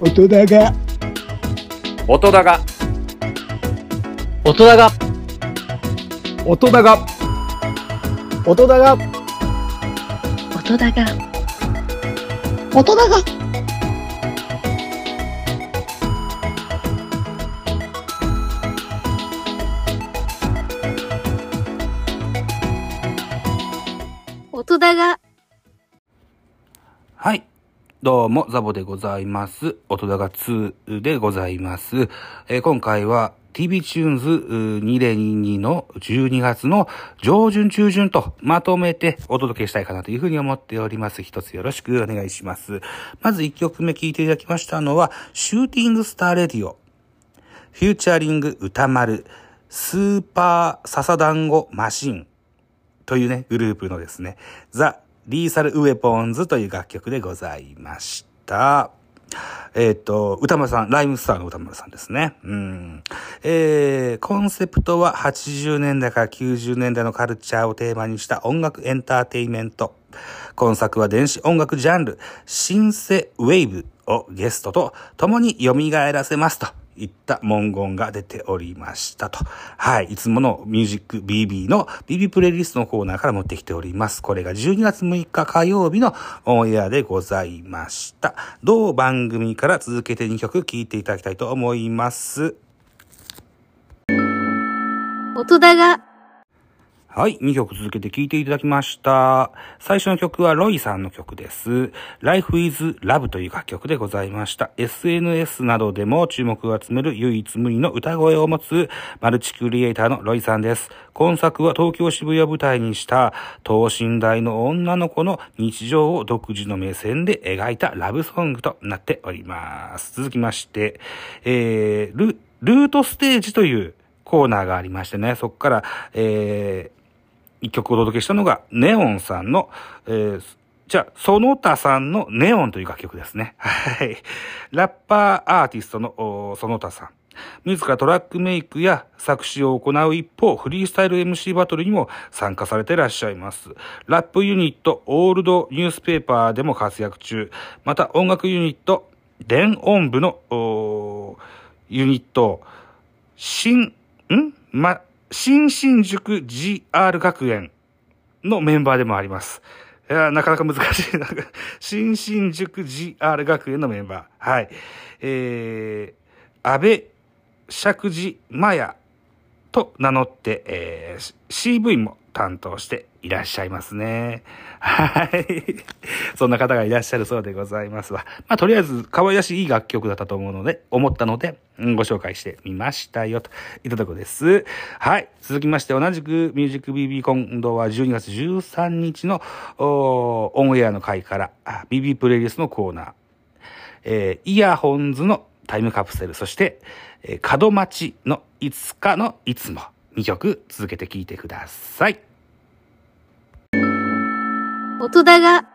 音だが。音だが。音だが。音だが。音だが。音だが。音だが。音だが。はい。どうも、ザボでございます。音だが2でございます。えー今回は TV チューンズ2022の12月の上旬中旬とまとめてお届けしたいかなというふうに思っております。一つよろしくお願いします。まず1曲目聴いていただきましたのは、 Shooting Star Radio。フューチャリング歌丸、スーパーササダンゴマシン。というね、グループのですね、ザ・リーサル・ウェポンズという楽曲でございました。えっ、と、歌丸さん、ライムスターの歌丸さんですね。うん。えー、コンセプトは80年代から90年代のカルチャーをテーマにした音楽エンターテイメント。今作は電子音楽ジャンル、シンセウェーブをゲストと共に蘇らせますと。いった文言が出ておりましたと。はい。いつものミュージック BB の BB プレイリストのコーナーから持ってきております。これが12月6日火曜日のオンエアでございました。同番組から続けて2曲聴いていただきたいと思います。音だがはい。2曲続けて聴いていただきました。最初の曲はロイさんの曲です。Life is Love という楽曲でございました。SNS などでも注目を集める唯一無二の歌声を持つマルチクリエイターのロイさんです。今作は東京渋谷を舞台にした等身大の女の子の日常を独自の目線で描いたラブソングとなっております。続きまして、えー、ル、ルートステージというコーナーがありましてね、そこから、えー、一曲お届けしたのが、ネオンさんの、えー、じゃあ、その他さんのネオンという楽曲ですね。はい。ラッパーアーティストのその他さん。自らトラックメイクや作詞を行う一方、フリースタイル MC バトルにも参加されていらっしゃいます。ラップユニット、オールドニュースペーパーでも活躍中。また音楽ユニット、電音部のユニット、新、ん？ま、新新塾 GR 学園のメンバーでもあります。いや、なかなか難しい。なんか新新塾 GR 学園のメンバー。はい。えー、安倍釈寺麻也と名乗って、えー、CV も担当していらっしゃいますね。はい。そんな方がいらっしゃるそうでございますわ。まあ、とりあえず、可愛らしい楽曲だったと思うので、思ったので、うんご紹介してみましたよ、といたとこです。はい。続きまして、同じくミュージック BB 今度は12月13日のオンエアの回から、BB プレイリストのコーナー、えーイヤホンズのタイムカプセル、そして、えー門町のいつかのいつも、2曲続けて聴いてください。音だが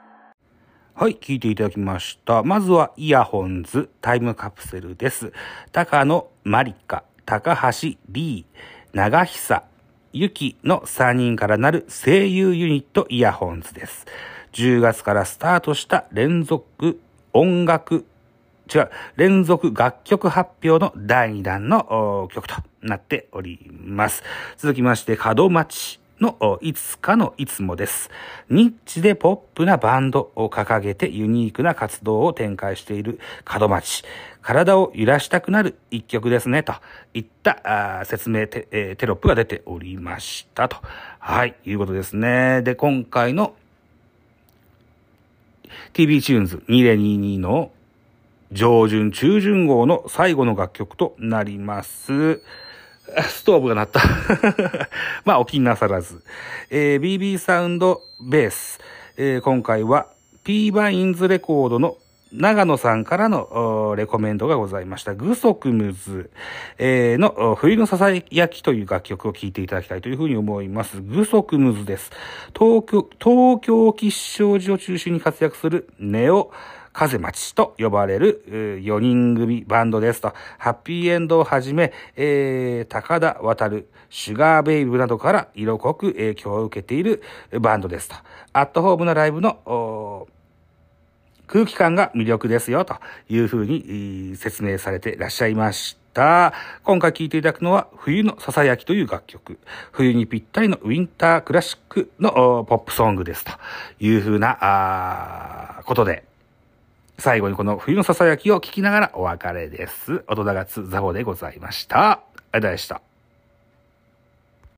はい、聞いていただきました。まずは、イヤホンズタイムカプセルです。高野まりか、高橋リー、長久、ゆきの3人からなる声優ユニットイヤホンズです。10月からスタートした連続音楽、違う、連続楽曲発表の第2弾の曲となっております。続きまして、門町のいつかのいつもです。ニッチでポップなバンドを掲げてユニークな活動を展開している門町。体を揺らしたくなる一曲ですね、といった説明テ,、えーテロップが出ておりましたと。はい、いうことですね。で、今回の TV チューンズ2022の上旬中旬号の最後の楽曲となります。ストーブが鳴った。まあ、お気になさらず。えー BB サウンドベース。えー今回は P バインズレコードの長野さんからのレコメンドがございました。グソクムズ、えーの冬のささやきという楽曲を聴いていただきたいというふうに思います。グソクムズです。東京、東京吉祥寺を中心に活躍するネオ風町と呼ばれる4人組バンドですと、ハッピーエンドをはじめ、えー、高田渡る、シュガーベイブなどから色濃く影響を受けているバンドですと。アットホームなライブの、空気感が魅力ですよ、というふうに説明されていらっしゃいました。今回聴いていただくのは、冬のささやきという楽曲。冬にぴったりのウィンタークラシックのポップソングです。というふうな、あーことで、最後にこの冬のささやきを聞きながらお別れです。音田がつザボでございました。ありがとうございました。